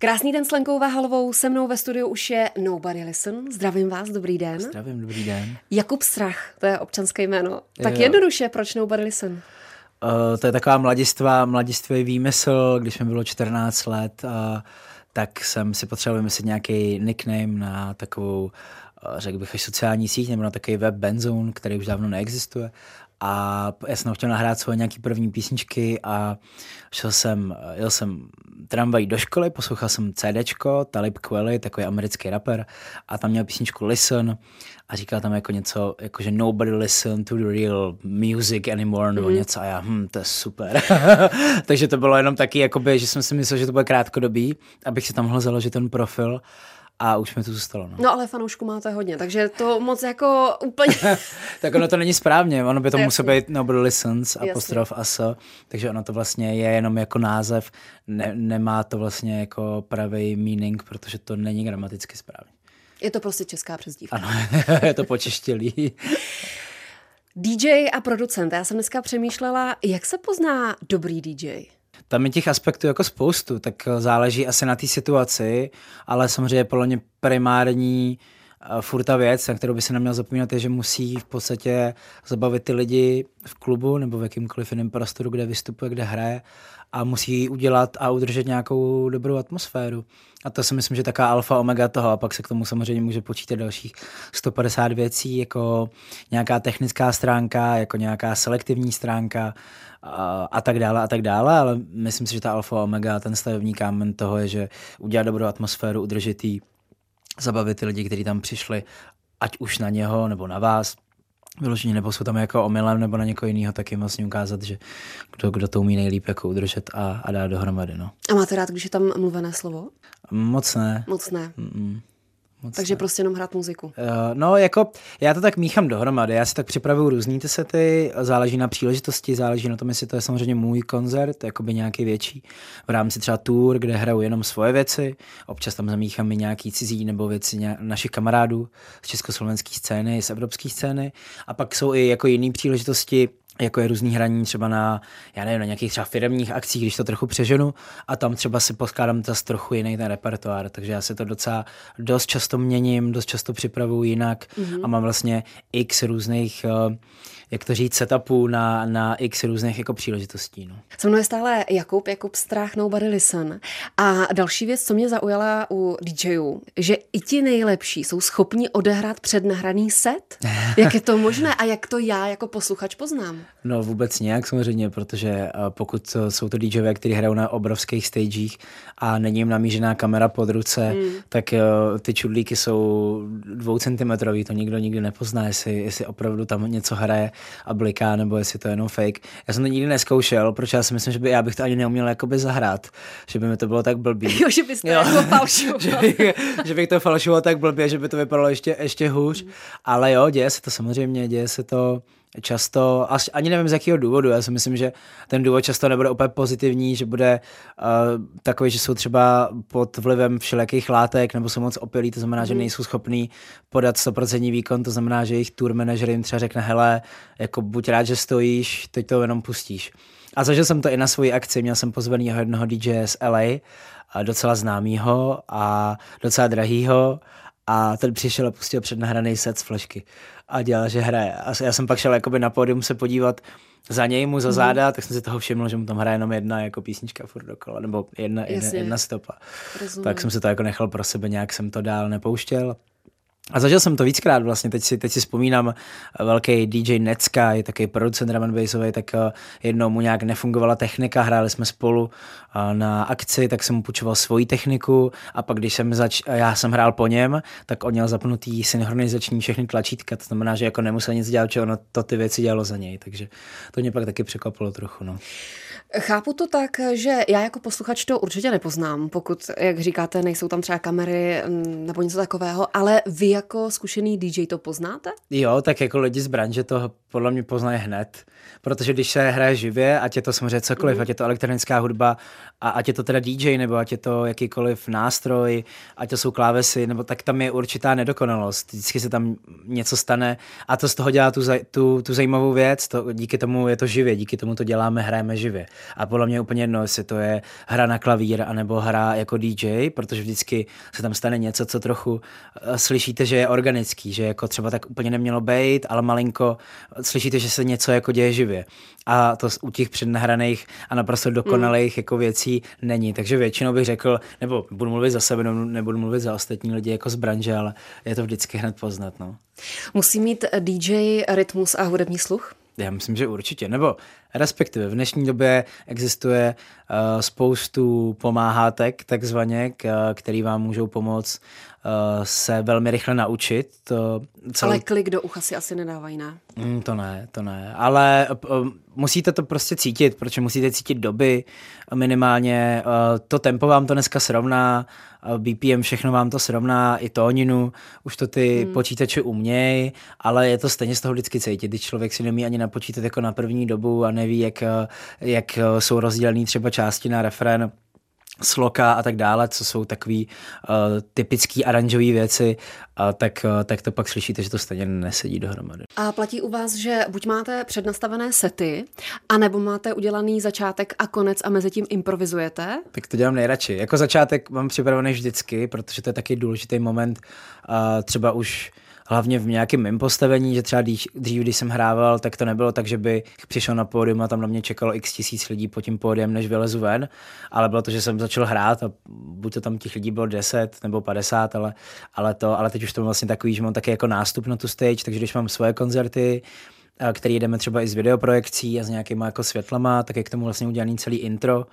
Krásný den s Lenkou Váhalovou, se mnou ve studiu už je Nobody Listen. Zdravím vás, dobrý den. Zdravím, dobrý den. Jakub Strach, to je občanské jméno. Tak jo. jednoduše, proč Nobody Listen? Uh, to je taková mladistvá, mladistvý výmysl, když mi bylo 14 let, uh, tak jsem si potřeboval vymyslet nějaký nickname na takovou, uh, řekl bych, sociální síť nebo na takový web Benzone, který už dávno neexistuje a já jsem chtěl nahrát svoje nějaký první písničky a šel jsem, jel jsem tramvají do školy, poslouchal jsem CDčko, Talib Kweli, takový americký rapper a tam měl písničku Listen a říkal tam jako něco, jako že nobody listen to the real music anymore nebo mm. něco a já, hm, to je super. Takže to bylo jenom taky, jakoby, že jsem si myslel, že to bude krátkodobý, abych si tam mohl založit ten profil a už mi to zůstalo. No. no ale fanoušku máte hodně, takže to moc jako úplně... tak ono to není správně, ono by to muselo být Nobody Listens, apostrof aso, takže ono to vlastně je jenom jako název, ne, nemá to vlastně jako pravý meaning, protože to není gramaticky správně. Je to prostě česká přezdívka. Ano, je to počeštělý. DJ a producent. Já jsem dneska přemýšlela, jak se pozná dobrý DJ? Tam je těch aspektů jako spoustu, tak záleží asi na té situaci, ale samozřejmě podle mě primární uh, furt ta věc, na kterou by se neměl zapomínat, je, že musí v podstatě zabavit ty lidi v klubu nebo v jakýmkoliv jiném prostoru, kde vystupuje, kde hraje a musí udělat a udržet nějakou dobrou atmosféru. A to si myslím, že taká alfa omega toho a pak se k tomu samozřejmě může počítat dalších 150 věcí, jako nějaká technická stránka, jako nějaká selektivní stránka a, a tak dále a tak dále, ale myslím si, že ta alfa omega, ten stavební kámen toho je, že udělat dobrou atmosféru, udržet jí, zabavit ty lidi, kteří tam přišli, ať už na něho nebo na vás, vyloženě, nebo jsou tam jako omylem nebo na někoho jiného, tak jim vlastně ukázat, že kdo, kdo to umí nejlíp jako udržet a, a dát dohromady. No. A máte rád, když je tam mluvené slovo? Moc ne. Moc ne. Mm-mm. Moc Takže ne. prostě jenom hrát muziku. Uh, no, jako já to tak míchám dohromady. Já si tak připravuju různý ty sety, záleží na příležitosti, záleží na tom, jestli to je samozřejmě můj koncert, jakoby nějaký větší. V rámci třeba tour, kde hraju jenom svoje věci, občas tam zamíchám i nějaký cizí nebo věci našich kamarádů z československé scény, z evropské scény. A pak jsou i jako jiné příležitosti, jako je různý hraní třeba na, já nevím, na nějakých třeba firmních akcích, když to trochu přeženu a tam třeba si poskládám zase trochu jiný ten repertoár, takže já se to docela dost často měním, dost často připravuju jinak mm-hmm. a mám vlastně x různých uh, jak to říct, setupů na, na x různých jako příležitostí. No. Se mnou je stále Jakub, Jakub Strach, Nobody Listen. A další věc, co mě zaujala u DJů, že i ti nejlepší jsou schopni odehrát přednahraný set. Jak je to možné a jak to já jako posluchač poznám? No vůbec nějak samozřejmě, protože eh, pokud jsou to DJové, kteří hrajou na obrovských stagech a není jim namířená kamera pod ruce, mm. tak eh, ty čudlíky jsou dvoucentimetrový, to nikdo nikdy nepozná, jestli, jestli opravdu tam něco hraje a bliká, nebo jestli to je jenom fake. Já jsem to nikdy neskoušel, protože já si myslím, že by já bych to ani neuměl jakoby zahrát, že by mi to bylo tak blbý. Jo, že bys to jako falšoval. že, bych, že bych to falšoval tak blbě, že by to vypadalo ještě, ještě hůř. Mm. Ale jo, děje se to samozřejmě, děje se to často, až, ani nevím z jakého důvodu, já si myslím, že ten důvod často nebude úplně pozitivní, že bude uh, takový, že jsou třeba pod vlivem všelijakých látek nebo jsou moc opilí, to znamená, že mhm. nejsou schopní podat 100% výkon, to znamená, že jejich tour manager jim třeba řekne, hele, jako buď rád, že stojíš, teď to jenom pustíš. A zažil jsem to i na svoji akci, měl jsem pozvaný jednoho DJ z LA, docela známýho a docela drahýho a ten přišel a pustil přednahraný set z flešky a dělal, že hraje. A já jsem pak šel jakoby na pódium se podívat za něj mu za mhm. záda, mm. tak jsem si toho všiml, že mu tam hraje jenom jedna jako písnička furt dokola, nebo jedna, jedna, jedna stopa. Rozumím. Tak jsem se to jako nechal pro sebe, nějak jsem to dál nepouštěl. A zažil jsem to víckrát vlastně, teď si, teď si vzpomínám, eh, velký DJ Necka, je takový producent drum tak eh, jednou mu nějak nefungovala technika, hráli jsme spolu eh, na akci, tak jsem mu půjčoval svoji techniku a pak když jsem zač, já jsem hrál po něm, tak on měl zapnutý synchronizační všechny tlačítka, to znamená, že jako nemusel nic dělat, že ono to ty věci dělalo za něj, takže to mě pak taky překvapilo trochu. No. Chápu to tak, že já jako posluchač to určitě nepoznám, pokud, jak říkáte, nejsou tam třeba kamery mm, nebo něco takového, ale vy jako zkušený DJ to poznáte? Jo, tak jako lidi z branže to podle mě poznají hned, protože když se hraje živě, ať je to samozřejmě cokoliv, mm. ať je to elektronická hudba, a ať je to teda DJ, nebo ať je to jakýkoliv nástroj, ať to jsou klávesy, nebo tak tam je určitá nedokonalost. Vždycky se tam něco stane a to z toho dělá tu, tu, tu zajímavou věc, to, díky tomu je to živě, díky tomu to děláme, hrajeme živě. A podle mě je úplně jedno, jestli to je hra na klavír, anebo hra jako DJ, protože vždycky se tam stane něco, co trochu uh, slyšíte, že je organický, že jako třeba tak úplně nemělo být, ale malinko slyšíte, že se něco jako děje živě. A to u těch přednahraných a naprosto dokonalých mm. jako věcí není. Takže většinou bych řekl, nebo budu mluvit za sebe, nebudu mluvit za ostatní lidi jako z branže, ale je to vždycky hned poznat. No. Musí mít DJ rytmus a hudební sluch? Já myslím, že určitě. Nebo respektive v dnešní době existuje uh, spoustu pomáhátek, takzvaně, k, který vám můžou pomoct uh, se velmi rychle naučit. To celý... Ale klik do ucha si asi nedávají, ne? Mm, to ne, to ne. Ale uh, musíte to prostě cítit, protože musíte cítit doby minimálně. Uh, to tempo vám to dneska srovná, uh, BPM všechno vám to srovná, i tóninu, už to ty hmm. počítače umějí, ale je to stejně z toho vždycky cítit, když člověk si nemí ani napočítat jako na první dobu a neví, jak, jak jsou rozdělený třeba části na refrén sloka a tak dále, co jsou takové uh, typické aranžové věci, uh, tak, uh, tak to pak slyšíte, že to stejně nesedí dohromady. A platí u vás, že buď máte přednastavené sety, anebo máte udělaný začátek a konec a mezi tím improvizujete? Tak to dělám nejradši. Jako začátek mám připravený vždycky, protože to je taky důležitý moment. Uh, třeba už hlavně v nějakém mém postavení, že třeba dřív, dřív, když jsem hrával, tak to nebylo tak, že by přišel na pódium a tam na mě čekalo x tisíc lidí pod tím pódiem, než vylezu ven, ale bylo to, že jsem začal hrát a buď to tam těch lidí bylo 10 nebo 50, ale, ale, to, ale teď už to vlastně takový, že mám taky jako nástup na tu stage, takže když mám svoje koncerty, který jdeme třeba i s videoprojekcí a s nějakýma jako světlama, tak je k tomu vlastně udělaný celý intro,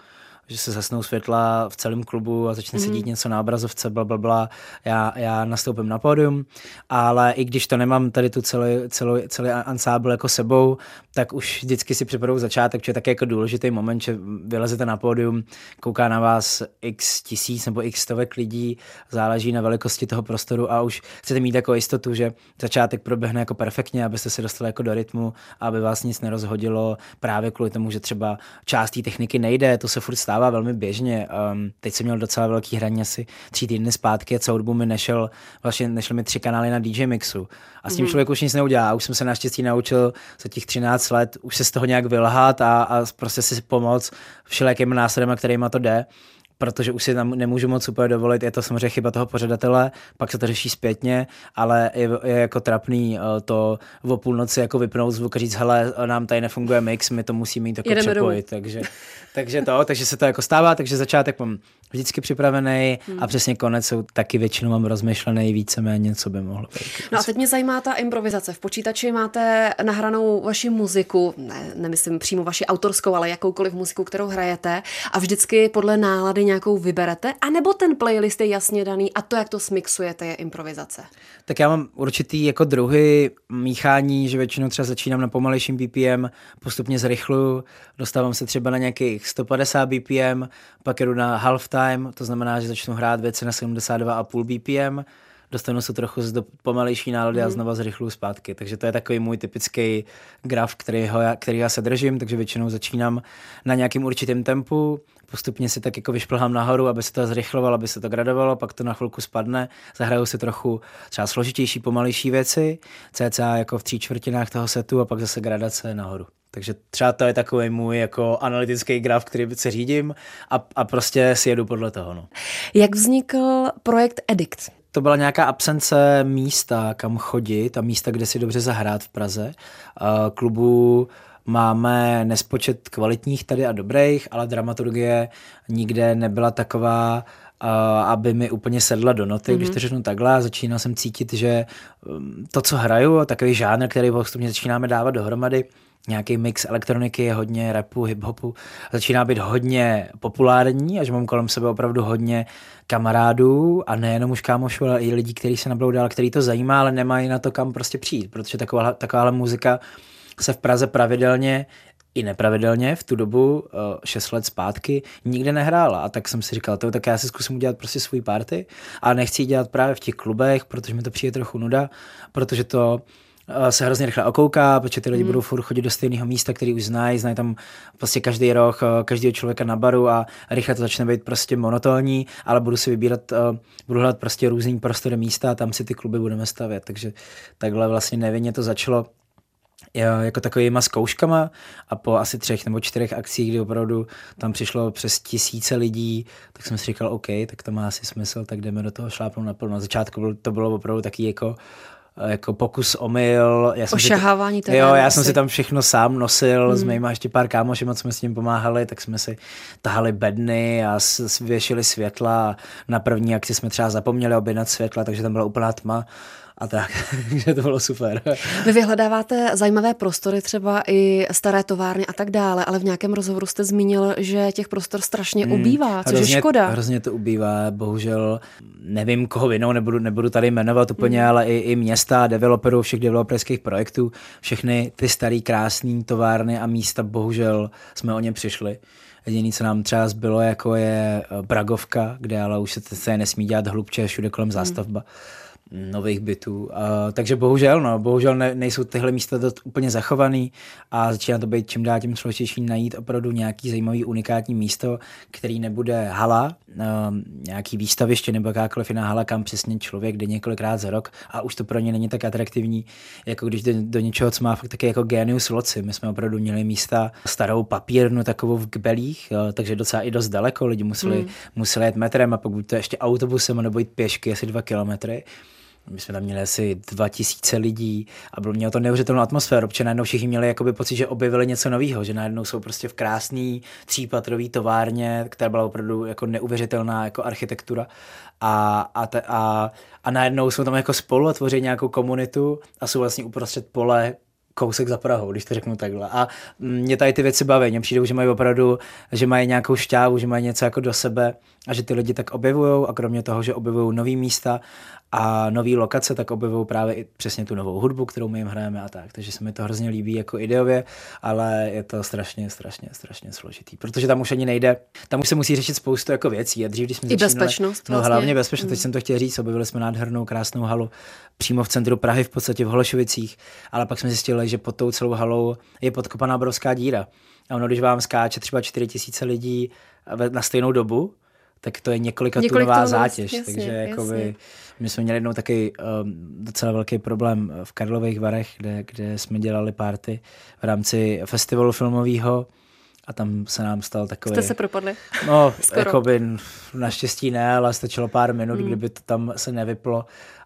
že se zasnou světla v celém klubu a začne mm. se dít něco na obrazovce, bla, bla, bla. Já, já nastoupím na pódium, ale i když to nemám tady tu celý, celý, celý ansábl jako sebou, tak už vždycky si připadou začátek, že je taky jako důležitý moment, že vylezete na pódium, kouká na vás x tisíc nebo x stovek lidí, záleží na velikosti toho prostoru a už chcete mít jako jistotu, že začátek proběhne jako perfektně, abyste se dostali jako do rytmu, aby vás nic nerozhodilo právě kvůli tomu, že třeba část té techniky nejde, to se furt stává stává velmi běžně. Um, teď jsem měl docela velký hraní asi tři týdny zpátky a celou dobu mi nešel, vlastně nešly mi tři kanály na DJ Mixu. A s tím mm. člověk už nic neudělá. Už jsem se naštěstí naučil za těch 13 let už se z toho nějak vylhat a, a prostě si pomoct všelijakými nástrojem, kterými to jde protože už si tam nemůžu moc úplně dovolit, je to samozřejmě chyba toho pořadatele, pak se to řeší zpětně, ale je, je jako trapný eh, to o půlnoci jako vypnout zvuk a říct, hele, nám tady nefunguje mix, my to musíme mít jako přepojit, takže, takže to, takže se to jako stává, takže začátek mám vždycky připravený hmm. a přesně konec jsou taky většinou mám rozmyšlený víceméně, co by mohlo být. No a teď mě zajímá ta improvizace. V počítači máte nahranou vaši muziku, ne, nemyslím přímo vaši autorskou, ale jakoukoliv muziku, kterou hrajete a vždycky podle nálady nějakou vyberete, anebo ten playlist je jasně daný a to, jak to smixujete, je improvizace? Tak já mám určitý jako druhy míchání, že většinou třeba začínám na pomalejším BPM, postupně zrychluju, dostávám se třeba na nějakých 150 BPM, pak jdu na half time, to znamená, že začnu hrát věci na 72,5 BPM, dostanu se trochu z pomalejší nálady mm. a mhm. znova zrychluju zpátky. Takže to je takový můj typický graf, který, ho, který já se držím, takže většinou začínám na nějakým určitém tempu, postupně si tak jako vyšplhám nahoru, aby se to zrychlovalo, aby se to gradovalo, pak to na chvilku spadne, zahraju si trochu třeba složitější, pomalejší věci, cca jako v tří čtvrtinách toho setu a pak zase gradace nahoru. Takže třeba to je takový můj jako analytický graf, který se řídím a, a prostě si jedu podle toho. No. Jak vznikl projekt Edict? To byla nějaká absence místa, kam chodit a místa, kde si dobře zahrát v Praze. Klubu máme nespočet kvalitních tady a dobrých, ale dramaturgie nikde nebyla taková, aby mi úplně sedla do noty, mm-hmm. když to mhm. řeknu takhle. Začínal jsem cítit, že um, to, co hraju, takový žánr, který postupně začínáme dávat dohromady, nějaký mix elektroniky, hodně rapu, hip-hopu, začíná být hodně populární a že mám kolem sebe opravdu hodně kamarádů a nejenom už kámošů, ale i lidí, kteří se nabudou dál, který to zajímá, ale nemají na to kam prostě přijít, protože taková, takováhle muzika se v Praze pravidelně i nepravidelně v tu dobu, 6 let zpátky, nikde nehrála. A tak jsem si říkal, to, tak já si zkusím udělat prostě svůj party a nechci dělat právě v těch klubech, protože mi to přijde trochu nuda, protože to se hrozně rychle okouká, protože ty lidi mm. budou furt chodit do stejného místa, který už znají, znají tam prostě každý rok každého člověka na baru a rychle to začne být prostě monotónní, ale budu si vybírat, budu hledat prostě různý prostory místa a tam si ty kluby budeme stavět. Takže takhle vlastně nevinně to začalo jako takovýma zkouškama a po asi třech nebo čtyřech akcích, kdy opravdu tam přišlo přes tisíce lidí, tak jsem si říkal, OK, tak to má asi smysl, tak jdeme do toho šlápnout naplno. Na začátku to bylo opravdu taky jako jako pokus omyl. Já jsem Ošahávání si, Jo, já jsem si tam všechno sám nosil hmm. s mýma ještě pár kámošima, co jsme s tím pomáhali, tak jsme si tahali bedny a věšili světla. Na první akci jsme třeba zapomněli objednat světla, takže tam byla úplná tma a tak, takže to bylo super. Vy vyhledáváte zajímavé prostory, třeba i staré továrny a tak dále, ale v nějakém rozhovoru jste zmínil, že těch prostor strašně hmm, ubývá, což hrozně, je škoda. Hrozně to ubývá, bohužel nevím, koho vinou, nebudu, nebudu tady jmenovat úplně, mm. ale i, i města, developerů, všech developerských projektů, všechny ty staré krásné továrny a místa, bohužel jsme o ně přišli. Jediné, co nám třeba zbylo, jako je Bragovka, kde ale už se to nesmí dělat hlubče, všude kolem zástavba. Mm nových bytů. Uh, takže bohužel, no, bohužel ne, nejsou tyhle místa to úplně zachovaný a začíná to být čím dál tím složitější najít opravdu nějaký zajímavý unikátní místo, který nebude hala, uh, nějaký výstaviště nebo jakákoliv jiná hala, kam přesně člověk jde několikrát za rok a už to pro ně není tak atraktivní, jako když jde do něčeho, co má fakt taky jako genius loci. My jsme opravdu měli místa starou papírnu takovou v Kbelích, jo, takže docela i dost daleko, lidi museli, mm. museli jet metrem a pokud to ještě autobusem nebo jít pěšky asi dva kilometry, my jsme tam měli asi 2000 lidí a bylo mělo to neuvěřitelnou atmosféru, protože najednou všichni měli jakoby pocit, že objevili něco nového, že najednou jsou prostě v krásný třípatrový továrně, která byla opravdu jako neuvěřitelná jako architektura a, a, te, a, a najednou jsou tam jako spolu a tvoří nějakou komunitu a jsou vlastně uprostřed pole kousek za Prahou, když to řeknu takhle. A mě tady ty věci baví, mně přijde, že mají opravdu, že mají nějakou šťávu, že mají něco jako do sebe a že ty lidi tak objevují a kromě toho, že objevují nové místa a nové lokace, tak objevují právě i přesně tu novou hudbu, kterou my jim hrajeme a tak. Takže se mi to hrozně líbí jako ideově, ale je to strašně, strašně, strašně složitý, protože tam už ani nejde, tam už se musí řešit spoustu jako věcí. A dřív, když jsme I začínali, bezpečnost. No vlastně. hlavně bezpečnost, mm. teď jsem to chtěl říct, objevili jsme nádhernou, krásnou halu přímo v centru Prahy, v podstatě v Holešovicích, ale pak jsme zjistili, že pod tou celou halou je podkopaná obrovská díra. A ono, když vám skáče třeba 4 tisíce lidí na stejnou dobu, tak to je několika Několik tunová zátěž. Jasně, takže jasně. jakoby, my jsme měli jednou taky um, docela velký problém v Karlových Varech, kde, kde jsme dělali party v rámci festivalu filmového a tam se nám stal takový... Jste se propadli? No, jakoby naštěstí ne, ale stačilo pár minut, hmm. kdyby to tam se nevyplo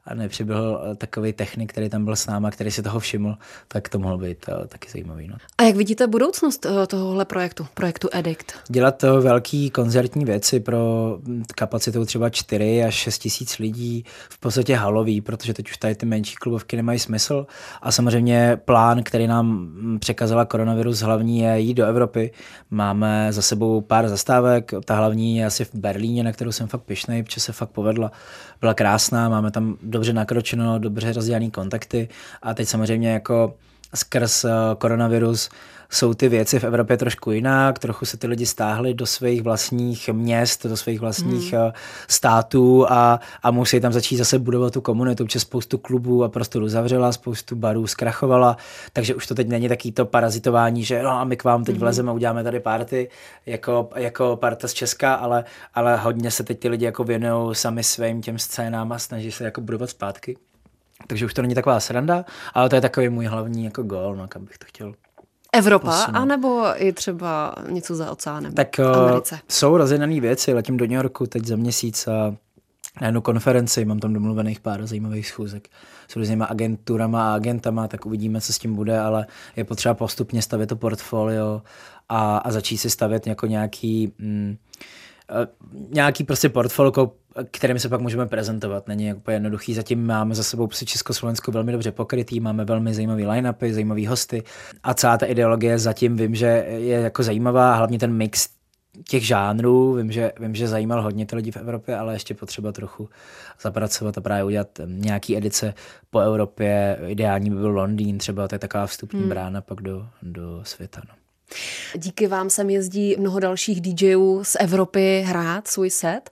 a nepřibyl eh, takový technik, který tam byl s náma, který si toho všiml, tak to mohlo být uh, taky zajímavý. No. A jak vidíte budoucnost uh, tohohle projektu, projektu Edict? Dělat velký koncertní věci pro hm, kapacitou třeba 4 až 6 tisíc lidí, v podstatě halový, protože teď už tady ty menší klubovky nemají smysl. A samozřejmě plán, který nám hm, překazala koronavirus hlavní, je jít do Evropy. Máme za sebou pár zastávek, ta hlavní je asi v Berlíně, na kterou jsem fakt pišnej, protože se fakt povedla. Byla krásná, máme tam dobře nakročeno, dobře rozdělané kontakty. A teď samozřejmě jako skrz eh, koronavirus jsou ty věci v Evropě trošku jinak, trochu se ty lidi stáhli do svých vlastních měst, do svých vlastních hmm. Eh, států a, a musí tam začít zase budovat tu komunitu, protože spoustu klubů a prostoru zavřela, spoustu barů zkrachovala, takže už to teď není taký to parazitování, že no a my k vám teď hmm. vlezeme, uděláme tady party jako, jako parta z Česka, ale, ale hodně se teď ty lidi jako věnují sami svým těm scénám a snaží se jako budovat zpátky. Takže už to není taková sranda, ale to je takový můj hlavní jako gól, no, kam bych to chtěl Evropa, posunout. anebo i třeba něco za oceánem tak, eh, Americe? jsou rozjednané věci, letím do New Yorku teď za měsíc a na jednu konferenci, mám tam domluvených pár zajímavých schůzek s různýma agenturama a agentama, tak uvidíme, co s tím bude, ale je potřeba postupně stavět to portfolio a, a začít si stavět jako nějaký, mm, eh, nějaký prostě portfolio, kterým se pak můžeme prezentovat. Není úplně jednoduchý. Zatím máme za sebou při Československu velmi dobře pokrytý, máme velmi zajímavý line-upy, zajímavý hosty a celá ta ideologie zatím vím, že je jako zajímavá, hlavně ten mix těch žánrů, vím že, vím, že zajímal hodně ty lidi v Evropě, ale ještě potřeba trochu zapracovat a právě udělat nějaký edice po Evropě. Ideální by byl Londýn třeba, to je taková vstupní hmm. brána pak do, do světa. No. Díky vám sem jezdí mnoho dalších DJů z Evropy hrát svůj set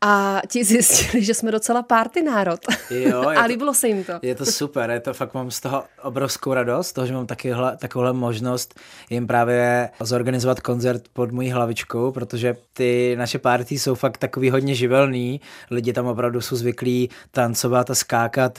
a ti zjistili, že jsme docela party národ. Jo, a líbilo se jim to. Je to super, je to fakt mám z toho obrovskou radost, toho, že mám takyhle, takovouhle možnost jim právě zorganizovat koncert pod mojí hlavičkou, protože ty naše party jsou fakt takový hodně živelný, lidi tam opravdu jsou zvyklí tancovat a skákat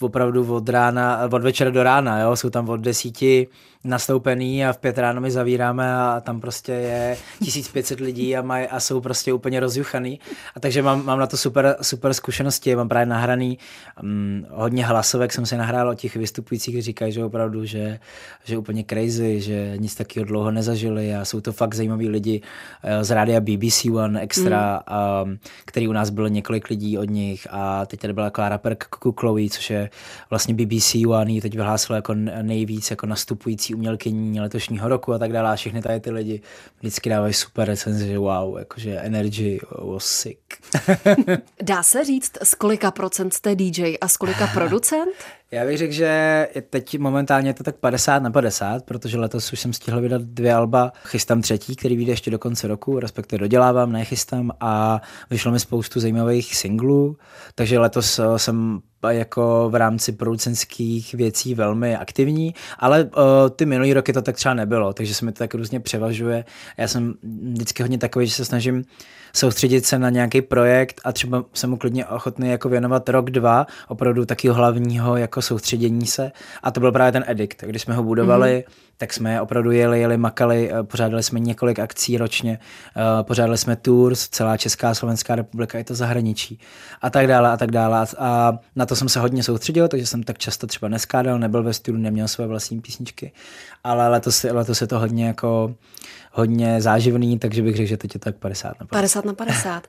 opravdu od rána, od večera do rána, jo? jsou tam od desíti nastoupený a v pět ráno my zavíráme a tam prostě je 1500 lidí a, maj, a jsou prostě úplně rozjuchaný. A takže mám, mám na to super, super zkušenosti, mám právě nahraný um, hodně hlasovek jsem si nahrál od těch vystupujících, říkají, že opravdu, že, že úplně crazy, že nic takového dlouho nezažili a jsou to fakt zajímaví lidi uh, z rádia BBC One Extra, mm. um, který u nás bylo několik lidí od nich a teď tady byla jako rapper Chloe, což je vlastně BBC One, teď vyhlásila jako nejvíc jako nastupující umělkyní letošního roku a tak dále. A všechny tady ty lidi vždycky dávají super recenze, že wow, jakože energy was sick. Dá se říct, z kolika procent jste DJ a z kolika producent? Já bych řekl, že teď momentálně je to tak 50 na 50, protože letos už jsem stihl vydat dvě alba, chystám třetí, který vyjde ještě do konce roku, respektive dodělávám, nechystám a vyšlo mi spoustu zajímavých singlů, takže letos eh, jsem jako v rámci producentských věcí velmi aktivní, ale uh, ty minulý roky to tak třeba nebylo, takže se mi to tak různě převažuje. Já jsem vždycky hodně takový, že se snažím soustředit se na nějaký projekt a třeba jsem mu klidně ochotný jako věnovat rok, dva, opravdu taky hlavního jako soustředění se. A to byl právě ten edikt. Když jsme ho budovali, mm-hmm. tak jsme opravdu jeli, jeli, makali, eh, pořádali jsme několik akcí ročně, uh, pořádali jsme tours, celá Česká a Slovenská republika, i to zahraničí a tak dále a tak dále. A na to jsem se hodně soustředil, takže jsem tak často třeba neskádal, nebyl ve studiu, neměl své vlastní písničky, ale letos, letos je to hodně jako hodně záživný, takže bych řekl, že teď je to tak 50 na 50. 50 na 50.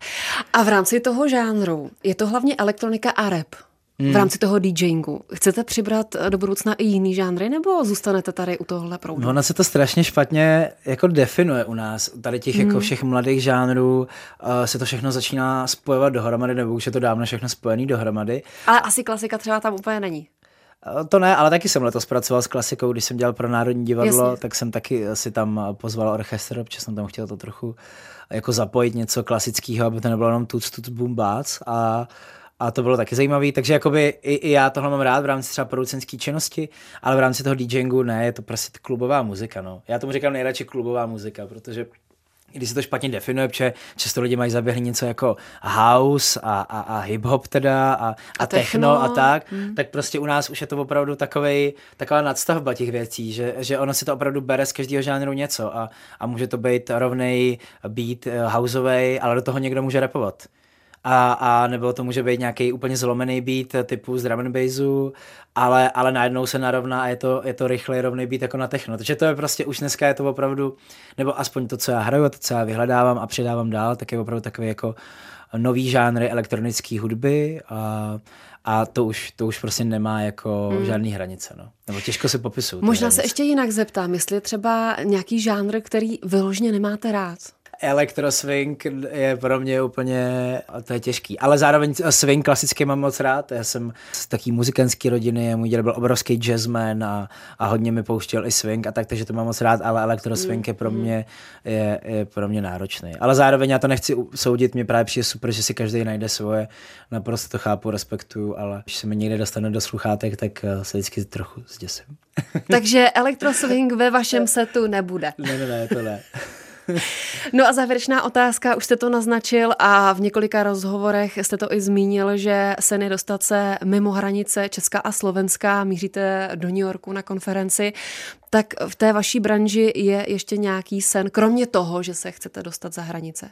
A v rámci toho žánru je to hlavně elektronika a rap. Hmm. V rámci toho DJingu. Chcete přibrat do budoucna i jiný žánry, nebo zůstanete tady u tohohle proudu? No, ono se to strašně špatně jako definuje u nás. Tady těch jako hmm. jako všech mladých žánrů uh, se to všechno začíná spojovat dohromady, nebo už je to dávno všechno spojený dohromady. Ale asi klasika třeba tam úplně není. Eh, to ne, ale taky jsem letos pracoval s klasikou, když jsem dělal pro Národní divadlo, Jasně. tak jsem taky si tam pozval orchestr, protože jsem tam chtěl to trochu jako zapojit něco klasického, aby to nebylo jenom tuc, tuc, boom, bác a a to bylo taky zajímavé, takže jakoby i, i, já tohle mám rád v rámci třeba producentské činnosti, ale v rámci toho DJingu ne, je to prostě klubová muzika, no. Já tomu říkám nejradši klubová muzika, protože když se to špatně definuje, protože často lidi mají zaběhli něco jako house a, a, a hip-hop teda a, a, a techno, techno a tak, hmm. tak prostě u nás už je to opravdu takovej, taková nadstavba těch věcí, že, že ono si to opravdu bere z každého žánru něco a, a může to být rovnej beat eh, houseový, ale do toho někdo může repovat a, a nebo to může být nějaký úplně zlomený beat typu z drum and bassu, ale, ale najednou se narovná a je to, je to rychlej rovný beat jako na techno. Takže to je prostě už dneska je to opravdu, nebo aspoň to, co já hraju, to, co já vyhledávám a předávám dál, tak je opravdu takový jako nový žánry elektronické hudby a, a to už, to už prostě nemá jako mm. žádný hranice, no. Nebo těžko se popisují. Možná se ještě jinak zeptám, jestli třeba nějaký žánr, který vyloženě nemáte rád elektroswing je pro mě úplně, to je těžký. Ale zároveň swing klasicky mám moc rád. Já jsem z taký muzikantský rodiny, můj děda byl obrovský jazzman a, a hodně mi pouštěl i swing a tak, takže to mám moc rád, ale elektroswing je pro mm. mě, je, je pro mě náročný. Ale zároveň já to nechci soudit, mě právě přijde super, že si každý najde svoje, naprosto to chápu, respektuju, ale když se mi někde dostane do sluchátek, tak eh, se vždycky trochu zděsím. Takže elektroswing ve vašem setu nebude. Ne, ne, ne, to ne. No a závěrečná otázka, už jste to naznačil a v několika rozhovorech jste to i zmínil, že se nedostat se mimo hranice Česka a Slovenska, míříte do New Yorku na konferenci, tak v té vaší branži je ještě nějaký sen, kromě toho, že se chcete dostat za hranice?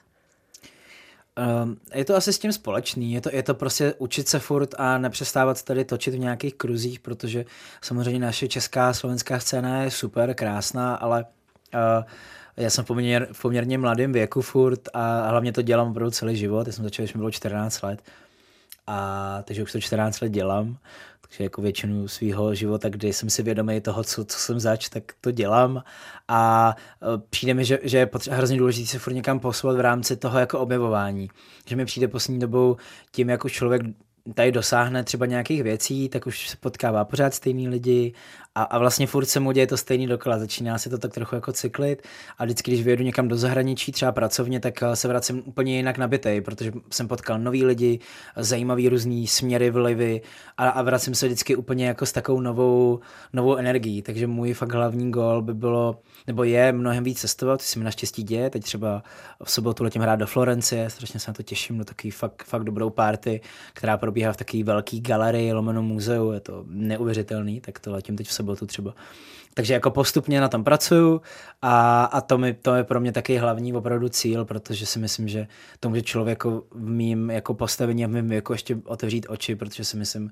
Um, je to asi s tím společný, je to, je to prostě učit se furt a nepřestávat tady točit v nějakých kruzích, protože samozřejmě naše česká slovenská scéna je super, krásná, ale uh, já jsem v, poměr, poměrně mladém věku furt a hlavně to dělám opravdu celý život. Já jsem začal, když mi bylo 14 let. A takže už to 14 let dělám, takže jako většinu svého života, kdy jsem si vědomý toho, co, co jsem zač, tak to dělám. A e, přijde mi, že, že je potře- hrozně důležité se furt někam posouvat v rámci toho jako objevování. Že mi přijde poslední dobou tím, jako člověk tady dosáhne třeba nějakých věcí, tak už se potkává pořád stejný lidi a, a vlastně furt se mu děje to stejný dokola. Začíná se to tak trochu jako cyklit a vždycky, když vyjedu někam do zahraničí, třeba pracovně, tak eh, se vracím úplně jinak nabitej, protože jsem potkal nový lidi, zajímavý různý směry, vlivy a, a vracím se vždycky úplně jako s takovou novou, novou energií. Takže můj fakt hlavní gol by bylo, nebo je mnohem víc cestovat, což se mi naštěstí děje. Teď třeba v sobotu letím hrát do Florencie, strašně se na to těším, do takový fakt, fakt dobrou party, která probíhá v takové velké galerii, lomeno muzeu, je to neuvěřitelný, tak to letím teď v sobotu třeba. Takže jako postupně na tom pracuju a, a to, mi, to je pro mě taky hlavní opravdu cíl, protože si myslím, že to může člověku v mým jako postavení a v mým věku ještě otevřít oči, protože si myslím,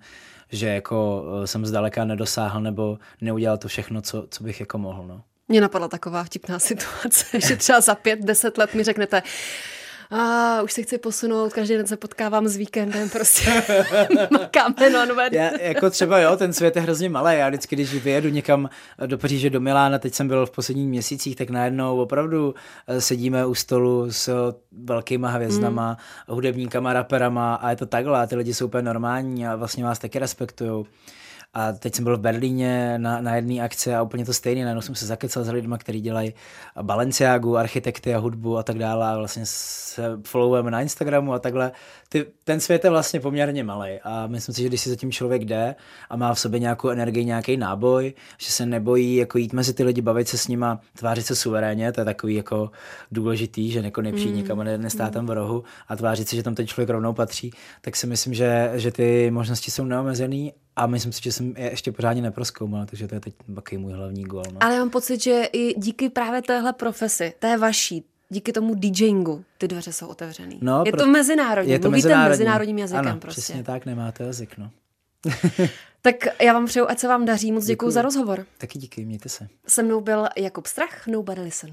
že jako eh, jsem zdaleka nedosáhl nebo neudělal to všechno, co, co bych jako mohl. No. Mně napadla taková vtipná situace, že třeba za pět, deset let mi řeknete, a už se chci posunout, každý den se potkávám s víkendem, prostě makáme non Já, jako třeba jo, ten svět je hrozně malý, já vždycky, když vyjedu někam do Paříže, do Milána, teď jsem byl v posledních měsících, tak najednou opravdu eh, sedíme u stolu s velkýma hvězdama, mm. hudebníkama, raperama a je to takhle a ty lidi jsou úplně normální a vlastně vás taky respektují. A teď jsem byl v Berlíně na, na jedné akci a úplně to stejné. Najednou jsem se zakecal s lidmi, kteří dělají Balenciagu, architekty a hudbu a tak dále. A vlastně se followujeme na Instagramu a takhle. Ty, ten svět je vlastně poměrně malý. A myslím si, že když si zatím člověk jde a má v sobě nějakou energii, nějaký náboj, že se nebojí jako jít mezi ty lidi, bavit se s nima, tvářit se suverénně, to je takový jako důležitý, že jako nepřijít mm. někam a nestát tam v rohu a tvářit se, že tam ten člověk rovnou patří, tak si myslím, že, že ty možnosti jsou neomezený a myslím si, že jsem je ještě pořádně neproskoumal, takže to je teď takový můj hlavní gól. No. Ale mám pocit, že i díky právě téhle profesi, té vaší, díky tomu DJingu, ty dveře jsou otevřený. No, je pro... to mezinárodní, je to mluvíte mezinárodní. mezinárodním jazykem ano, prostě. přesně tak, nemáte jazyk, no. tak já vám přeju, ať se vám daří, moc děkuji za rozhovor. Taky díky, mějte se. Se mnou byl Jakub Strach, Nobody Listen.